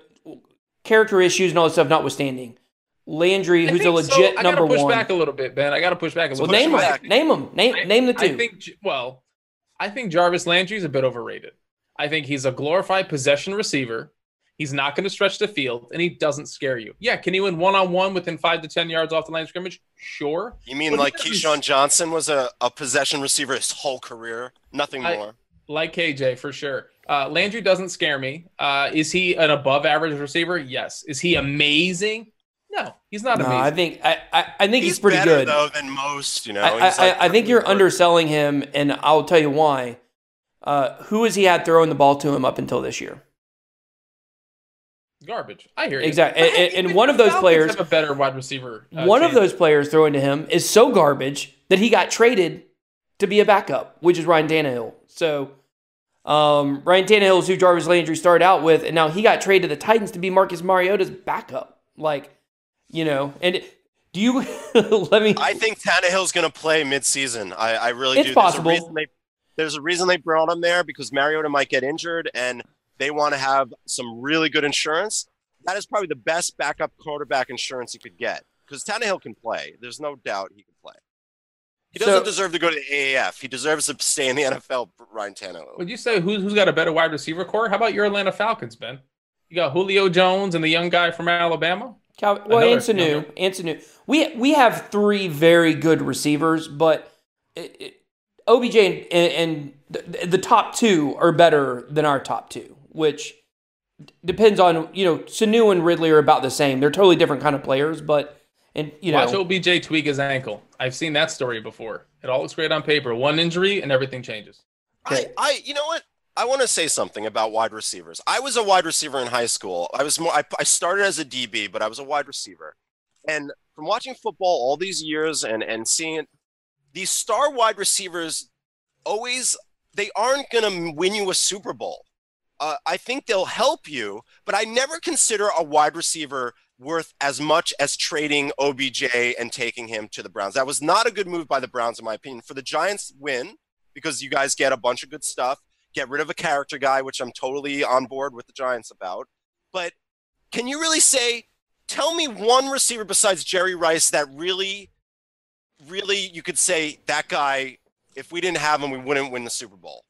A: character issues and all that stuff notwithstanding, Landry,
C: I
A: who's a
C: think so.
A: legit
C: I
A: number
C: gotta push
A: one.
C: back a little bit, Ben. I got to push back a little
B: push
A: name
C: bit.
A: them. Name them. Name name the two.
C: I think, well, I think Jarvis Landry is a bit overrated. I think he's a glorified possession receiver. He's not going to stretch the field, and he doesn't scare you. Yeah, can he win one on one within five to ten yards off the line of scrimmage? Sure.
B: You mean
C: But
B: like
C: he
B: Keyshawn Johnson was a, a possession receiver his whole career? Nothing
C: I-
B: more.
C: Like KJ for sure. Uh, Landry doesn't scare me. Uh, is he an above average receiver? Yes. Is he amazing? No, he's not
A: no,
C: amazing.
A: I think I, I, I think he's, pretty
B: better,
A: good.
B: though than most. You know,
A: I, I,
B: like,
A: I think you're
B: pretty
A: underselling him, and I'll tell you why. Uh, who has he had throwing the ball to him up until this year?
C: Garbage. I hear you.
A: Exactly. And- and- and one of those
C: Falcons
A: players-
C: have a better wide receiver. uh,
A: One of those players throwing to him is so garbage that he got traded to be a backup, which is Ryan Tannehill. So um, Ryan Tannehill is who Jarvis Landry started out with, and now he got traded to the Titans to be Marcus Mariota's backup. Like, you know, and do you let me?
B: I think Tannehill's going to play midseason. I, I really
A: It's
B: do.
A: possible.
B: There's a, they, there's a reason they brought him there because Mariota might get injured, and they want to have some really good insurance. That is probably the best backup quarterback insurance you could get because Tannehill can play. There's no doubt he can play. He doesn't
A: So-
B: deserve to go to the AAF. He deserves to stay in the NFL. Ryan Tannehill.
C: Would you say who's who's got a better wide receiver core? How about your Atlanta Falcons, Ben? You got Julio Jones and the young guy from Alabama.
A: Cal- well,
C: Another-
A: Ansanu,
C: another-
A: Ansanu. We we have three very good receivers, but it, it, OBJ and, and the, the top two are better than our top two, which depends on you know Sanu and Ridley are about the same. They're totally different kind of players, but and you know
C: Watch OBJ tweak his ankle. I've seen that story before. It all looks great on paper. One injury and everything changes.
B: I, I, you know what? I want to say something about wide receivers. I was a wide receiver in high school. I was more. I, I started as a DB, but I was a wide receiver. And from watching football all these years and and seeing it, these star wide receivers always they aren't going to win you a Super Bowl. Uh, I think they'll help you, but I never consider a wide receiver worth as much as trading OBJ and taking him to the Browns. That was not a good move by the Browns, in my opinion. For the Giants win, because you guys get a bunch of good stuff. get rid of a character guy, which I'm totally on board with the Giants about. But can you really say, tell me one receiver besides Jerry Rice that really, really you could say that guy, if we didn't have him, we wouldn't win the Super Bowl?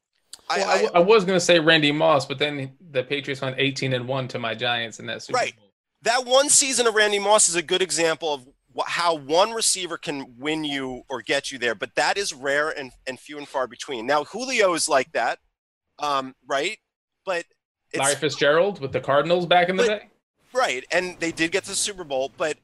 B: I,
C: Well, I, I was going to say Randy Moss, but then the Patriots went 18 and 1 to my Giants in that Super
B: Right.
C: Bowl.
B: that one season of Randy Moss is a good example of how one receiver can win you or get you there, but that is rare and, and few and far between. Now Julio is like that, um, right? But it's
C: Larry Fitzgerald with the Cardinals back in the
B: But-
C: day.
B: right, and they did get to the Super Bowl, but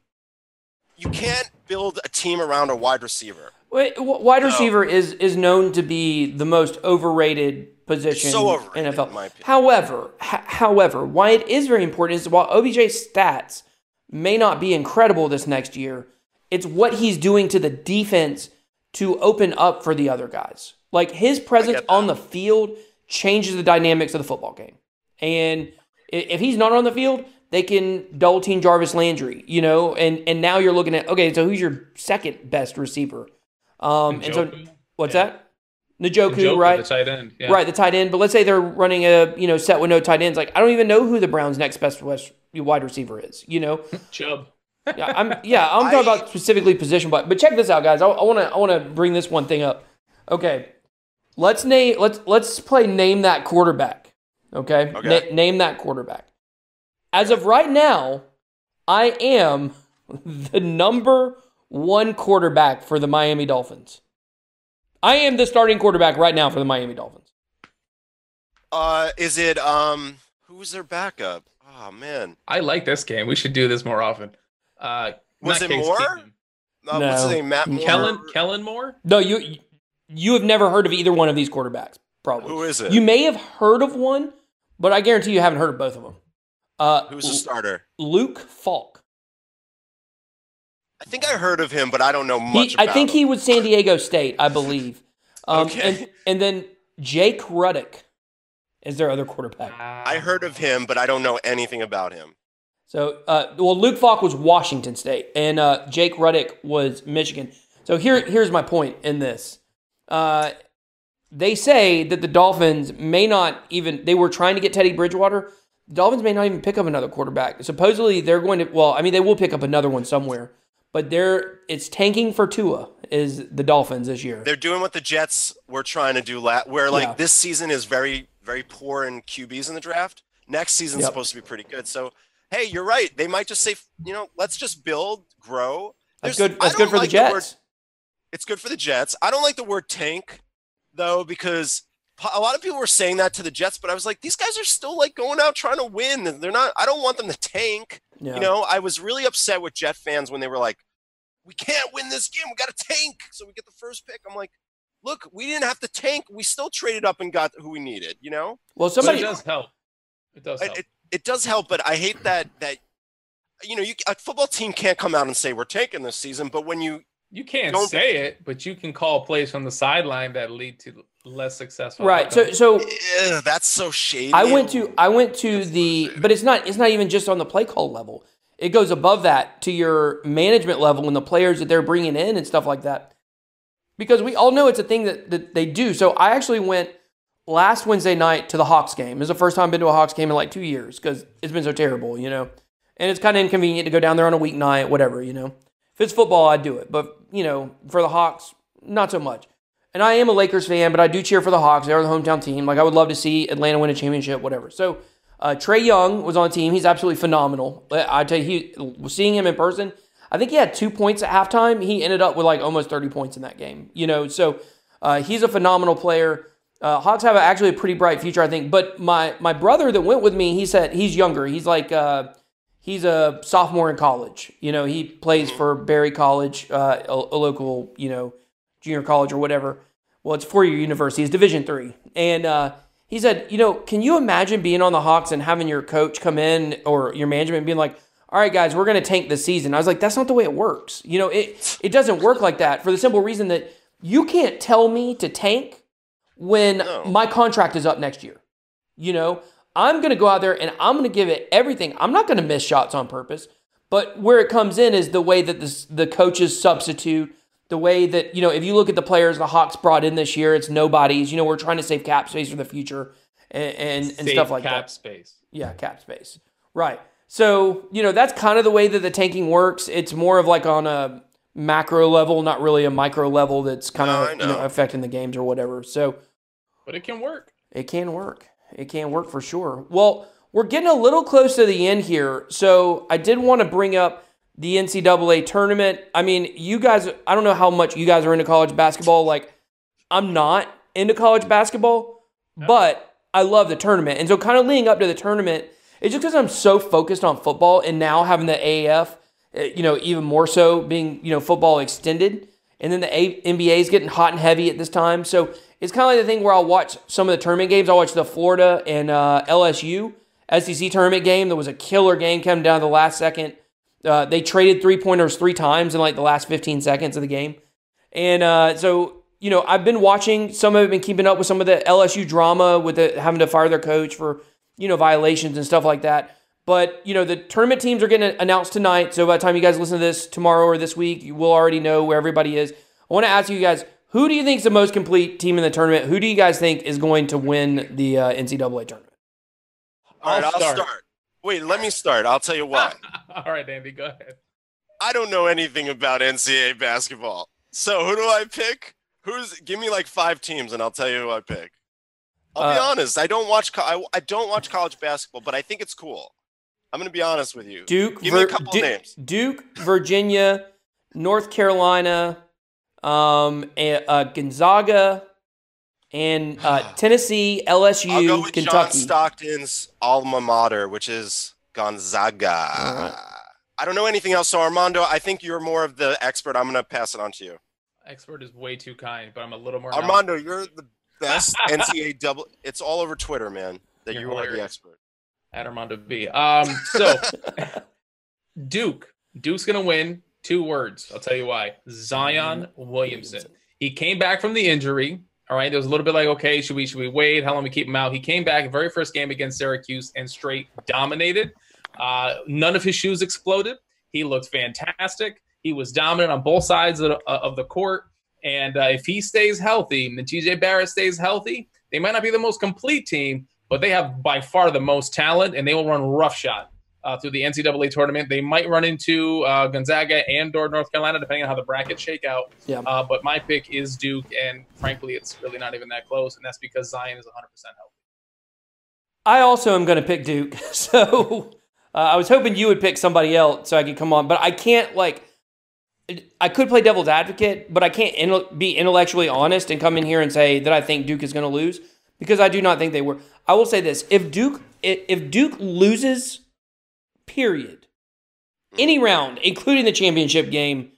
B: you can't build a team around a wide receiver.
A: Wide
B: No.
A: receiver is is known to be the most overrated position
B: So
A: in
B: overrated,
A: NFL.
B: in.
A: However, h- however, why it is very important is while OBJ's stats may not be incredible this next year, it's what he's doing to the defense to open up for the other guys. Like his presence on the field changes the dynamics of the football game. And if he's not on the field, they can double team Jarvis Landry, you know, and and now you're looking at okay, so who's your second best receiver? Um, and so what's
C: Yeah.
A: that? Njoku,
C: Njoku,
A: right?
C: The tight end. Yeah.
A: Right, the tight end. But let's say they're running a you know set with no tight ends. Like I don't even know who the Browns' next best west- wide receiver is. You know,
C: Chubb.
A: yeah, I'm yeah, I'm talking
B: I-
A: about specifically position. But but check this out, guys. I want to I want to bring this one thing up. Okay, let's name let's let's play name that quarterback. Okay,
B: Okay.
A: Na- name that quarterback. As of right now, I am the number one quarterback for the Miami Dolphins. I am the starting quarterback right now for the Miami Dolphins.
B: Uh, is it um, who's their backup? Oh man,
C: I like this game. We should do this more often. Uh,
B: Was it
C: Case
B: Moore?
C: Keenum.
B: uh, what's his name? Matt Moore.
C: Kellen Kellen Moore.
A: No, you you have never heard of either one of these quarterbacks, probably.
B: Who is it?
A: You may have heard of one, but I guarantee you haven't heard of both of them. Uh,
B: Who's the starter?
A: Luke Falk.
B: I think I heard of him, but I don't know
A: He,
B: much.
A: I think
B: him.
A: he was San Diego State, I believe. Um,
B: Okay.
A: and, and then Jake Rudock is their other quarterback.
B: I heard of him, but I don't know anything about him.
A: So, uh, well, Luke Falk was Washington State, and uh, Jake Rudock was Michigan. So here, here's my point in this. Uh, they say that the Dolphins may not even. They were trying to get Teddy Bridgewater. The Dolphins may not even pick up another quarterback. Supposedly, they're going to. Well, I mean, they will pick up another one somewhere, but they're it's tanking for Tua. Is the Dolphins this year?
B: They're doing what the Jets were trying to do, la- where like
A: Yeah.
B: this season is very, very poor in QBs in the draft. Next season's
A: Yep.
B: supposed to be pretty good. So, hey, you're right. They might just say, you know, let's just build, grow.
A: That's good. That's good for
B: like
A: the
B: word-
A: Jets.
B: it's good for the Jets. I don't like the word tank though because a lot of people were saying that to the Jets, but I was like, these guys are still like going out trying to win. They're not. I don't want them to tank.
A: Yeah.
B: You know, I was really upset with Jet fans when they were like, "We can't win this game. We got to tank so we get the first pick." I'm like, "Look, we didn't have to tank. We still traded up and got who we needed." You know,
A: well,
C: But
A: somebody.
C: it does help. It does help.
B: it, it, it does help, but I hate that that you know, you, a football team can't come out and say we're tanking this season, but when you
C: you can't
B: don't-
C: say it, but you can call plays from the sideline that lead to less successful.
A: Right. So,
C: outcomes.
A: so
B: Ew, that's so shady.
A: I went to I went to the but it's not it's not even just on the play call level. It goes above that to your management level and the players that they're bringing in and stuff like that. Because we all know it's a thing that, that they do. So I actually went last Wednesday night to the Hawks game. It was the first time I've been to a Hawks game in like two years because it's been so terrible, you know. And it's kind of inconvenient to go down there on a weeknight, whatever, you know. If it's football, I'd do it. But, you know, for the Hawks, not so much. And I am a Lakers fan, but I do cheer for the Hawks. They're the hometown team. Like I would love to see Atlanta win a championship, whatever. So uh, Trae Young was on the team. He's absolutely phenomenal. I tell you, he seeing him in person. I think he had two points at halftime. He ended up with like almost thirty points in that game. You know, so uh, he's a phenomenal player. Uh, Hawks have actually a pretty bright future, I think. But my my brother that went with me, he said he's younger. He's like uh, he's a sophomore in college. You know, he plays for Barry College, uh, a, a local you know junior college or whatever. Well, it's four year university. It's Division three, and uh, he said, you know, can you imagine being on the Hawks and having your coach come in or your management being like, all right, guys, we're going to tank this season. I was like, that's not the way it works. You know, it it doesn't work like that for the simple reason that you can't tell me to tank when
B: No.
A: my contract is up next year. You know, I'm going to go out there and I'm going to give it everything. I'm not going to miss shots on purpose. But where it comes in is the way that this, the coaches substitute, the way that you know if you look at the players the Hawks brought in this year, it's nobodies. You know, we're trying to save cap space for the future and and, and
C: Save
A: stuff like
C: cap
A: that.
C: Cap space.
A: Yeah, cap space. Right. So, you know, that's kind of the way that the tanking works. It's more of like on a macro level, not really a micro level that's kind
B: No,
A: of
B: I
A: you know,
B: know.
A: affecting the games or whatever. So
C: But it can work.
A: it can work. It can work for sure. Well, we're getting a little close to the end here. So I did want to bring up the NCAA tournament. I mean, you guys, I don't know how much you guys are into college basketball. Like, I'm not into college basketball, but I love the tournament. And so, kind of leading up to the tournament, it's just because I'm so focused on football and now having the AAF, eh, you know, even more so being, you know, football extended. And then the NBA is getting hot and heavy at this time. So it's kind of like the thing where I'll watch some of the tournament games. I'll watch the Florida and uh, LSU SEC tournament game. That was a killer game coming down to the last second. Uh, they traded three pointers three times in like the last 15 seconds of the game. And uh, so, you know, I've been watching some of it, been keeping up with some of the LSU drama with the, having to fire their coach for, you know, violations and stuff like that. But, you know, the tournament teams are getting announced tonight. So by the time you guys listen to this tomorrow or this week, you will already know where everybody is. I want to ask you guys, who do you think is the most complete team in the tournament? Who do you guys think is going to win the uh, NCAA tournament?
B: All right,
C: I'll
B: I'll
C: start.
B: start. Wait, let me start. I'll tell you why.
C: All right, Andy, go ahead.
B: I don't know anything about NCAA basketball. So who do I pick? Who's give me like five teams and I'll tell you who I pick. I'll be
A: Uh,
B: honest. I don't watch. Co- I, I don't watch college basketball, but I think it's cool. I'm gonna be honest with you.
A: Duke,
B: Give me a couple
A: Du-
B: names.
A: Duke, Virginia, North Carolina, um, a- uh, Gonzaga, and uh, Tennessee,
B: I'll go
A: LSU,
B: with John
A: Kentucky.
B: Stockton's alma mater, which is Gonzaga.
A: right.
B: I don't know anything else. So Armando, I think you're more of the expert. I'm gonna pass it on to you.
C: Expert is way too kind, but I'm a little more.
B: Armando, you're the best NCAA double. It's all over Twitter, man. That
C: You're
B: you are the expert.
C: At Armando B. Um, so Duke, Duke's gonna win. Two words. I'll tell you why. Zion Williamson. He came back from the injury. All right, there was a little bit like, okay, should we should we wait? How long we keep him out? He came back very first game against Syracuse and straight dominated. Uh, none of his shoes exploded. He looked fantastic. He was dominant on both sides of the, uh, of the court. And uh, if he stays healthy, and RJ Barrett stays healthy, they might not be the most complete team, but they have by far the most talent, and they will run roughshod uh, through the NCAA tournament. They might run into uh, Gonzaga and or North Carolina, depending on how the brackets shake out.
A: Yeah.
C: Uh, but my pick is Duke, and frankly, it's really not even that close, and that's because Zion is 100% healthy.
A: I also am going to pick Duke. So uh, I was hoping you would pick somebody else so I could come on, but I can't like. I could play devil's advocate, but I can't intel- be intellectually honest and come in here and say that I think Duke is going to lose because I do not think they were. I will say this: if Duke if if Duke loses, period, any round, including the championship game,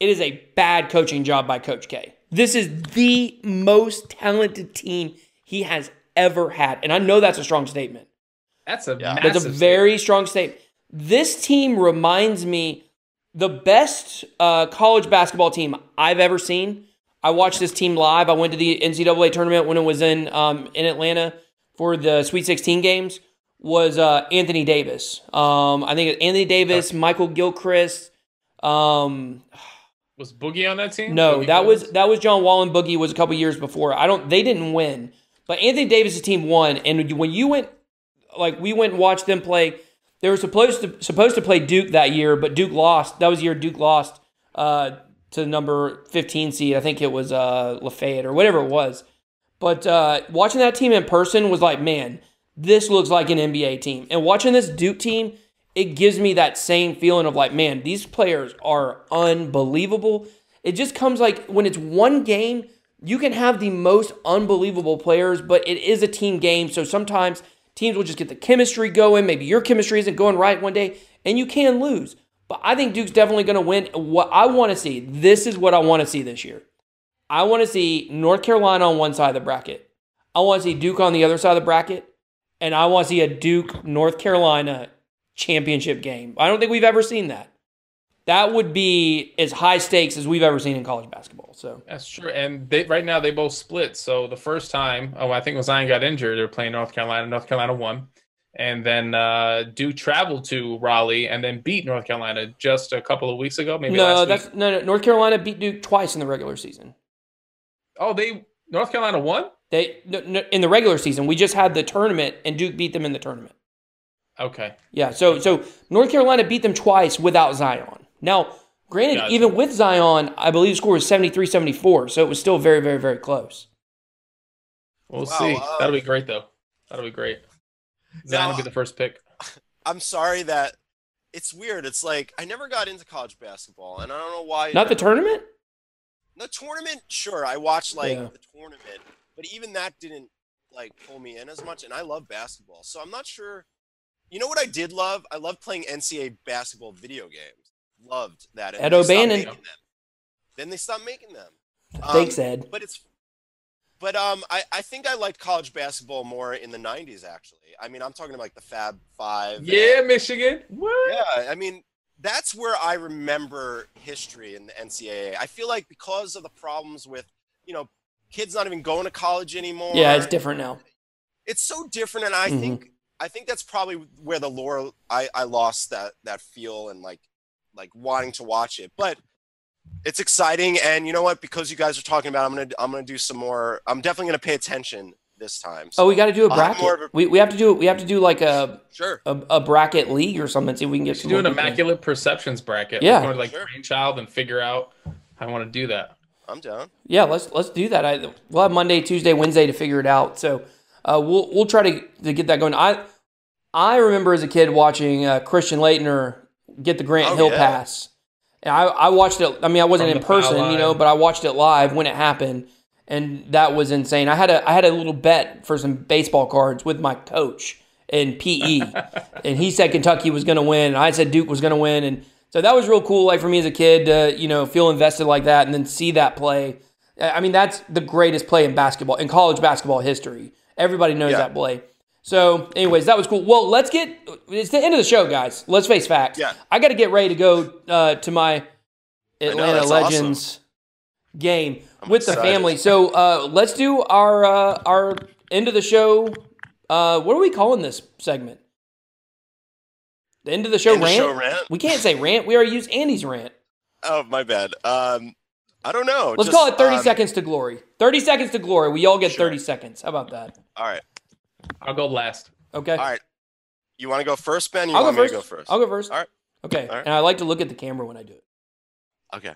A: it is a bad coaching job by Coach K. This is the most talented team he has ever had, and I know that's a strong statement.
C: That's a
B: Yeah.
C: massive
A: That's a very strong statement. This team reminds me the best uh, college basketball team I've ever seen. I watched this team live. I went to the NCAA tournament when it was in um, in Atlanta for the Sweet 16 games. Was uh, Anthony Davis? Um, I think Anthony Davis, Michael Gilchrist. Um,
C: Was Boogie on that team?
A: no,
C: Boogie
A: that was that was John Wall and Boogie was a couple years before. I don't. They didn't win, but Anthony Davis' team won. And when you went, like we went and watched them play, they were supposed to supposed to play Duke that year, but Duke lost. That was the year Duke lost uh, to the number fifteen seed. I think it was uh, Lafayette or whatever it was. But uh, watching that team in person was like, man, this looks like an NBA team. And watching this Duke team, it gives me that same feeling of like, man, these players are unbelievable. It just comes like when it's one game, you can have the most unbelievable players, but it is a team game. So sometimes teams will just get the chemistry going. Maybe your chemistry isn't going right one day, and you can lose. But I think Duke's definitely going to win. What I want to see, this is what I want to see this year. I want to see North Carolina on one side of the bracket. I want to see Duke on the other side of the bracket. And I want to see a Duke North Carolina championship game. I don't think we've ever seen that. That would be as high stakes as we've ever seen in college basketball. So
C: That's true. And they right now they both split. So the first time, oh, I think when Zion got injured, they were playing North Carolina. North Carolina won. and then uh, Duke traveled to Raleigh and then beat North Carolina just a couple of weeks ago. Maybe
A: no, that's
C: week.
A: no, no. North Carolina beat Duke twice in the regular season.
C: Oh, they North Carolina won.
A: They no, no, in the regular season. We just had the tournament, and Duke beat them in the tournament.
C: Okay.
A: Yeah, so so North Carolina beat them twice without Zion. Now, granted,
C: Gotcha.
A: even with Zion, I believe the score was 73-74, so it was still very, very, very close.
C: We'll
B: Wow,
C: see.
B: uh,
C: That'll be great though. That'll be great. Zion will be the first pick.
B: I'm sorry that it's weird. It's like I never got into college basketball, and I don't know why.
A: Not the tournament?
B: The tournament, sure, I watched like
A: Yeah.
B: the tournament, but even that didn't like pull me in as much. And I love basketball, so I'm not sure. You know what I did love? I loved playing NCAA basketball video games. Loved that. and
A: Ed O'Bannon.
B: them. Then they stopped making them. Um,
A: Thanks, Ed.
B: But it's, but um, I I think I liked college basketball more in the '90s. Actually, I mean, I'm talking about like the Fab Five. and-
C: Yeah, Michigan. What?
B: yeah, I mean, that's where I remember history in the NCAA. I feel like because of the problems with, you know, kids not even going to college anymore.
A: Yeah, it's different now.
B: It's so different, and I
A: Mhm.
B: think I think that's probably where the lore I I lost that that feel and like like wanting to watch it, but. It's exciting, and you know what? Because you guys are talking about, it, I'm gonna I'm gonna do some more. I'm definitely gonna pay attention this time.
A: Oh, we got to do a
B: I'll have more
A: bracket.
B: a-
A: We, we have to do we have to do like a,
B: sure.
A: a a bracket league or something. See if we can get
C: should
A: some
C: do an
A: more people.
C: immaculate perceptions bracket.
A: Yeah.
C: We're like
B: Sure.
C: brainchild and figure out I want to do that.
B: I'm down.
A: Yeah, let's let's do that. I, we'll have Monday, Tuesday, Wednesday to figure it out. So uh, we'll we'll try to, to get that going. I I remember as a kid watching uh, Christian Laettner get the Grant
B: Oh,
A: Hill
B: yeah.
A: pass. And I, I watched it. I mean, I wasn't
C: From
A: in person, you know, but I watched it live when it happened, and that was insane. I had a I had a little bet for some baseball cards with my coach in PE, and he said Kentucky was going to win, and I said Duke was going to win, and so that was real cool. Like for me as a kid, to you know, feel invested like that, and then see that play. I mean, that's the greatest play in basketball in college basketball history. Everybody knows
B: Yeah.
A: that play. So, anyways, that was cool. Well, let's get. It's the end of the show, guys. Let's face facts.
B: Yeah.
A: I got to get ready to go uh, to my Atlanta
B: that's
A: Legends game
B: I'm
A: with the family. So, uh, let's do our uh, our end of the show. Uh, what are we calling this segment? The end of the show
B: End of
A: rant.
B: show rant?
A: We can't say rant. We already used Andy's rant.
B: Oh, my bad. Um, I don't know.
A: Let's
B: Just,
A: call it 30
B: um,
A: seconds to glory. 30 seconds to glory. We all get
B: Sure.
A: 30 seconds. How about that?
B: All right.
C: I'll go last.
A: Okay.
B: All right. You want to go first, Ben? You
A: I'll go
B: want me
A: first.
B: to go first?
A: I'll go first.
B: All right.
A: Okay.
B: All right.
A: And I like to look at the camera when I do it.
B: Okay.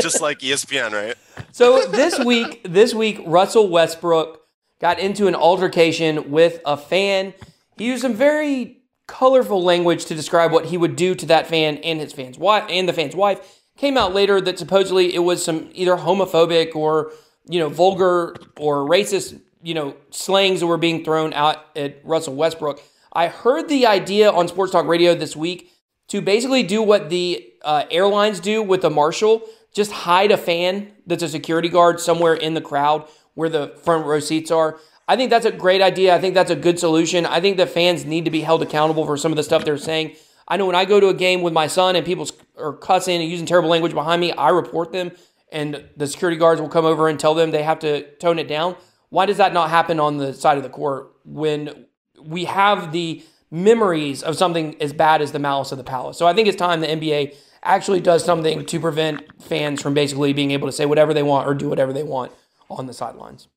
B: Just like ESPN, right?
A: So this week, this week, Russell Westbrook got into an altercation with a fan. He used some very colorful language to describe what he would do to that fan and his fan's wife and the fan's wife. Came out later that supposedly it was some either homophobic or you know vulgar or racist you know slangs that were being thrown out at Russell Westbrook. I heard the idea on Sports Talk Radio this week to basically do what the uh, airlines do with a marshal just hide a fan that's a security guard somewhere in the crowd where the front row seats are. I think that's a great idea. I think that's a good solution. I think the fans need to be held accountable for some of the stuff they're saying. I know when i go to a game with my son and people are cussing and using terrible language behind me i report them and the security guards will come over and tell them they have to tone it down. Why does that not happen on the side of the court when we have the memories of something as bad as the malice of the palace. So I think it's time the NBA actually does something to prevent fans from basically being able to say whatever they want or do whatever they want on the sidelines.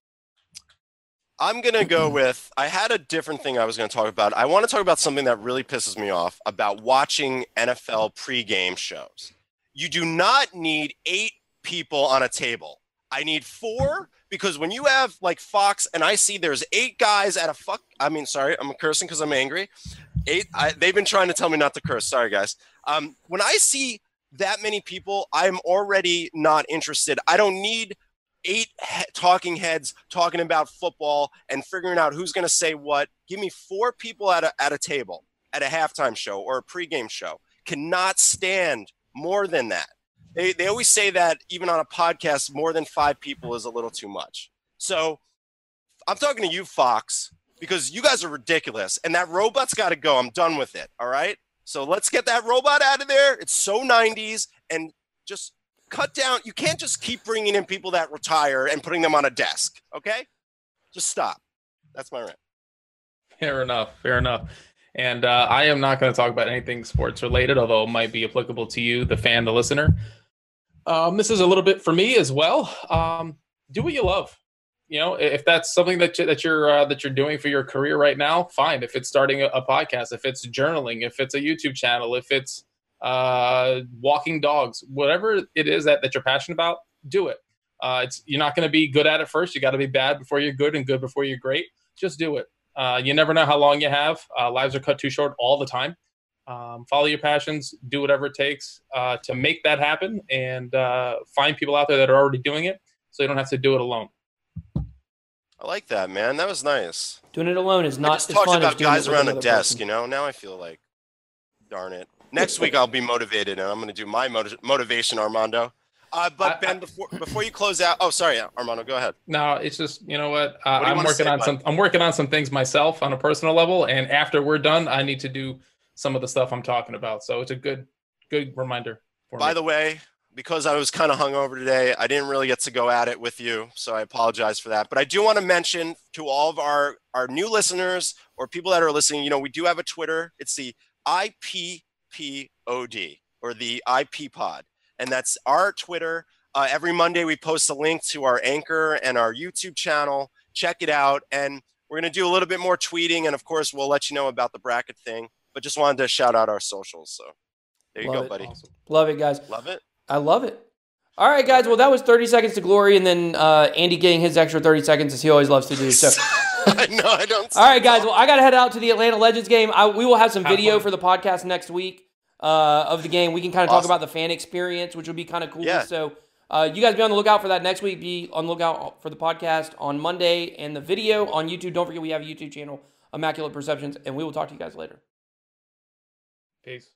B: I'm gonna go with. I had a different thing I was gonna talk about. I want to talk about something that really pisses me off about watching NFL pregame shows. You do not need eight people on a table. I need four because when you have like Fox and I see there's eight guys at a fuck. I mean, sorry, I'm cursing because I'm angry. Eight. I, they've been trying to tell me not to curse. Sorry, guys. Um, when I see that many people, I'm already not interested. I don't need eight he- talking heads talking about football and figuring out who's going to say what. Give me four people at a, at a table at a halftime show or a pregame show. Cannot stand more than that. They, they always say that even on a podcast, more than five people is a little too much. So I'm talking to you, Fox, because you guys are ridiculous. And that robot's got to go. I'm done with it. All right. So let's get that robot out of there. It's so 90s and just cut down. You can't just keep bringing in people that retire and putting them on a desk. Okay. Just stop. That's my rant.
C: Fair enough. Fair enough. And uh, I am not going to talk about anything sports related, although it might be applicable to you, the fan, the listener. Um, this is a little bit for me as well. Um, do what you love. You know, if that's something that you, that you're uh, that you're doing for your career right now, fine. If it's starting a, a podcast, if it's journaling, if it's a YouTube channel, if it's uh, walking dogs, whatever it is that, that you're passionate about, do it. Uh, it's you're not going to be good at it first. You got to be bad before you're good and good before you're great. Just do it. Uh, you never know how long you have. Uh, lives are cut too short all the time. Um, follow your passions. Do whatever it takes uh, to make that happen, and uh, find people out there that are already doing it, so you don't have to do it alone.
B: I like that, man. That was nice.
A: Doing it alone is
B: I
A: not
B: just
A: as
B: talked
A: fun as
B: about
A: doing it
B: guys around a desk,
A: person.
B: you know. Now I feel like, darn it. Next week I'll be motivated, and I'm going to do my motiv- motivation, Armando. Uh, but
C: I- I-
B: Ben, before before you close out, oh sorry, Armando, go ahead.
C: No, it's just you know what, uh,
B: What you
C: I'm working
B: say,
C: on
B: bud?
C: some. I'm working on some things myself on a personal level, and after we're done, I need to do some of the stuff I'm talking about. So it's a good, good reminder. For
B: By
C: me.
B: the way, because I was kind of hungover today, I didn't really get to go at it with you, so I apologize for that. But I do want to mention to all of our our new listeners or people that are listening, you know, we do have a Twitter. It's the IPPOD or the IP Pod, and that's our Twitter. Uh, every Monday, we post a link to our Anchor and our YouTube channel. Check it out, and we're gonna do a little bit more tweeting, and of course, we'll let you know about the bracket thing. But just wanted to shout out our socials. So there you
A: Love
B: go,
A: it.
B: buddy.
C: Awesome.
A: Love it, guys.
B: Love it.
A: I love it. All right, guys. Well, that was 30 seconds to glory, and then uh, Andy getting his extra 30 seconds as he always loves to do. So,
B: no, I don't.
A: all right, guys. Well, I got to head out to the Atlanta Legends game. I, we will have some
C: Have
A: video
C: fun.
A: for the podcast next week uh, of the game. We can kind of talk about the fan experience, which would be kind of cool.
B: Yeah.
A: So, uh, you guys be on the lookout for that next week. Be on the lookout for the podcast on Monday and the video on YouTube. Don't forget we have a YouTube channel, Immaculate Perceptions, and we will talk to you guys later.
C: Peace.